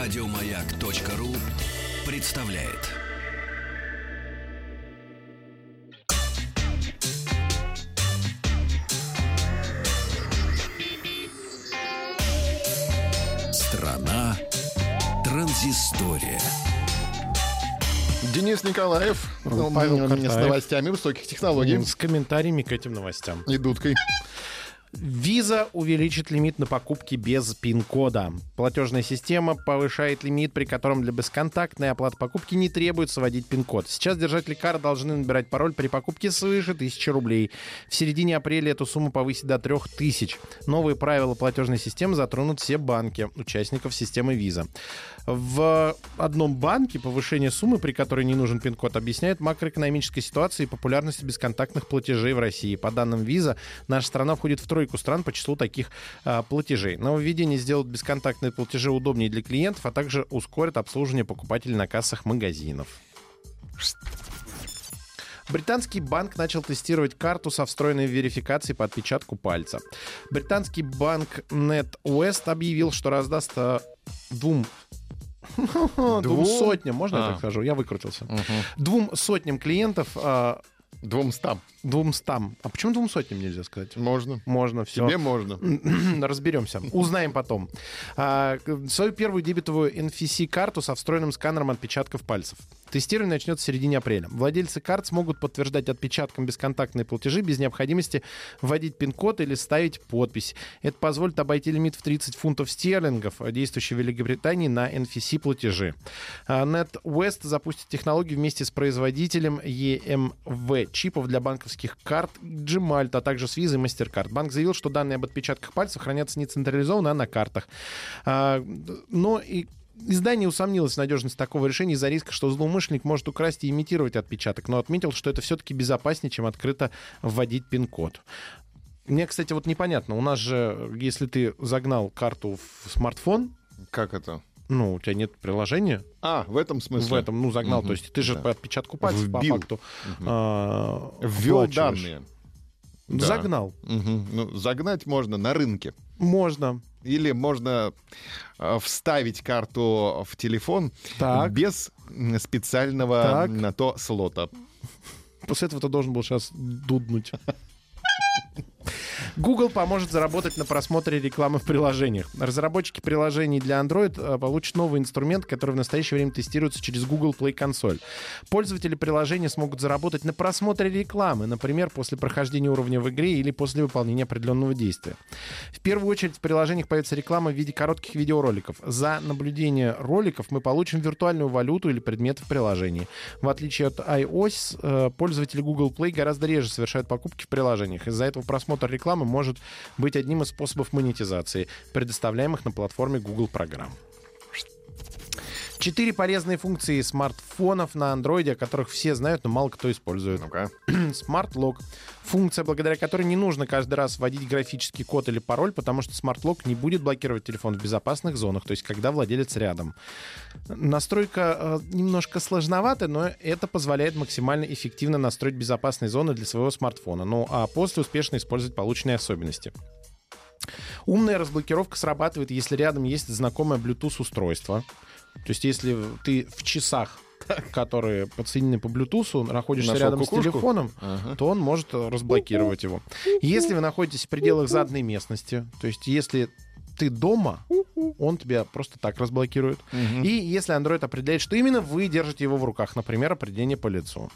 Радиомаяк.ру представляет. Страна транзистория. Денис Николаев, ну, Павел м, с новостями высоких технологий С комментариями к этим новостям. и дудкой. Виза увеличит лимит на покупки без пин-кода. Платежная система повышает лимит, при котором для бесконтактной оплаты покупки не требуется вводить пин-код. Сейчас держатели карт должны набирать пароль при покупке свыше 1000 рублей. В середине апреля эту сумму повысит до 3000. Новые правила платежной системы затронут все банки, участников системы Виза. В одном банке повышение суммы, при которой не нужен пин-код, объясняет макроэкономической ситуацией и популярностью бесконтактных платежей в России. По данным Виза, наша страна входит в тройку стран по числу таких а, платежей. Нововведение сделает бесконтактные платежи удобнее для клиентов, а также ускорит обслуживание покупателей на кассах магазинов. Британский банк начал тестировать карту со встроенной верификацией по отпечатку пальца. Британский банк NetWest объявил, что раздаст а, двум двум Двум? сотням, можно я А. так скажу? Я выкрутился. Двум сотням клиентов, а, Двумстам. Двумстам. А почему двум сотням нельзя сказать? Можно. Можно, все. Тебе можно. Разберемся. Узнаем потом. А, свою первую дебетовую NFC-карту со встроенным сканером отпечатков пальцев. Тестирование начнется в середине апреля. Владельцы карт смогут подтверждать отпечатком бесконтактные платежи без необходимости вводить пин-код или ставить подпись. Это позволит обойти лимит в 30 фунтов стерлингов, действующий в Великобритании на NFC-платежи. А, NetWest запустит технологию вместе с производителем EMV чипов для банковских карт Gmalt, а также с Visa MasterCard. Банк заявил, что данные об отпечатках пальцев хранятся не централизованно, а на картах. А, но и Издание усомнилось в надежности такого решения из-за риска, что злоумышленник может украсть и имитировать отпечаток, но отметил, что это все-таки безопаснее, чем открыто вводить пин-код. Мне, кстати, вот непонятно. У нас же, если ты загнал карту в смартфон, Как это? Ну, у тебя нет приложения А, в этом смысле. в этом, ну, загнал. Мгм, То есть ты же да. по отпечатку пальцев, по Вбил. факту, а, Ввел данные. Да. Загнал. Мгм. Ну, загнать можно на рынке. Можно. Или можно э, вставить карту в телефон Так. без специального Так. на то слота. После этого ты должен был сейчас дуднуть. Google поможет заработать на просмотре рекламы в приложениях. Разработчики приложений для Android э, получат новый инструмент, который в настоящее время тестируется через Google Play консоль. Пользователи приложения смогут заработать на просмотре рекламы, например, после прохождения уровня в игре или после выполнения определенного действия. В первую очередь в приложениях появится реклама в виде коротких видеороликов. За наблюдение роликов мы получим виртуальную валюту или предметы в приложении. В отличие от iOS, э, пользователи Google Play гораздо реже совершают покупки в приложениях. Из-за этого просмотр рекламы может быть одним из способов монетизации, предоставляемых на платформе Google программ. Четыре полезные функции смартфонов на андроиде, о которых все знают, но мало кто использует. Ну-ка. Lock. Функция, благодаря которой не нужно каждый раз вводить графический код или пароль, потому что Lock не будет блокировать телефон в безопасных зонах, то есть когда владелец рядом. Настройка э, немножко сложновата, но это позволяет максимально эффективно настроить безопасные зоны для своего смартфона. Ну а после успешно использовать полученные особенности. Умная разблокировка срабатывает, если рядом есть знакомое Bluetooth устройство. То есть, если ты в часах, которые подсоединены по Bluetooth, находишься Нашел рядом кукушку? с телефоном, Ага. то он может разблокировать его. Если вы находитесь в пределах заданной местности, то есть если ты дома, он тебя просто так разблокирует. Мгм. И если Android определяет, что именно вы держите его в руках, например, определение по лицу.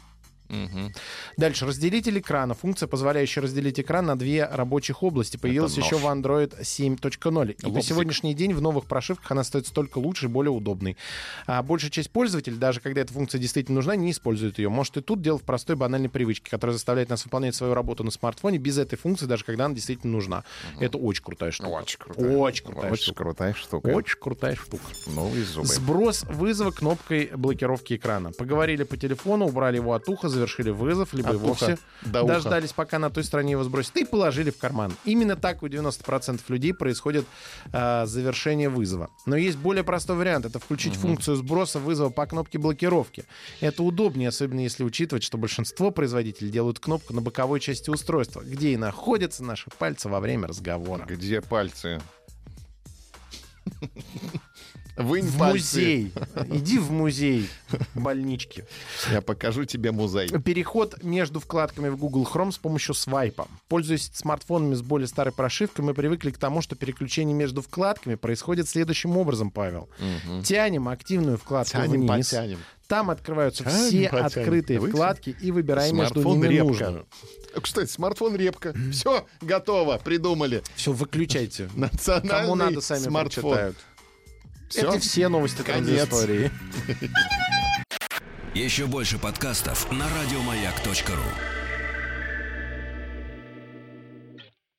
Мгм. Дальше. Разделитель экрана. Функция, позволяющая разделить экран на две рабочих области, появилась еще в Android 7.0. И по Лобзик. сегодняшний день в новых прошивках она стоит столько лучше и более удобной. А большая часть пользователей, даже когда эта функция действительно нужна, не использует ее. Может, и тут дело в простой банальной привычке, которая заставляет нас выполнять свою работу на смартфоне без этой функции, даже когда она действительно нужна. Это очень крутая штука. Очень крутая. Очень крутая Очень штука. крутая штука. Очень крутая штука. Новые зубы. Сброс вызова кнопкой блокировки экрана. Поговорили по телефону, убрали его от уха, завершили вызов, либо От и вовсе уха до уха. дождались, пока на той стороне его сбросят, и положили в карман. Именно так у 90% людей происходит а, завершение вызова. Но есть более простой вариант. Это включить функцию сброса вызова по кнопке блокировки. Это удобнее, особенно если учитывать, что большинство производителей делают кнопку на боковой части устройства, где и находятся наши пальцы во время разговора. Где пальцы? Вынь В пальцы. музей. Иди в музей больнички. Я покажу тебе музей. Переход между вкладками в Google Chrome с помощью свайпа. Пользуясь смартфонами с более старой прошивкой, мы привыкли к тому, что переключение между вкладками происходит следующим образом, Павел. Тянем активную вкладку Тянем, вниз. потянем. Там открываются Тянем, все потянем. открытые Вы- вкладки и выбираем между ними репка. нужную. Кстати, смартфон репка. Все, готово, придумали. Все, выключайте. Национальный Кому надо, сами смартфон. прочитают. Всё? Это все новости Конец. истории. Еще больше подкастов на радиомаяк.ру.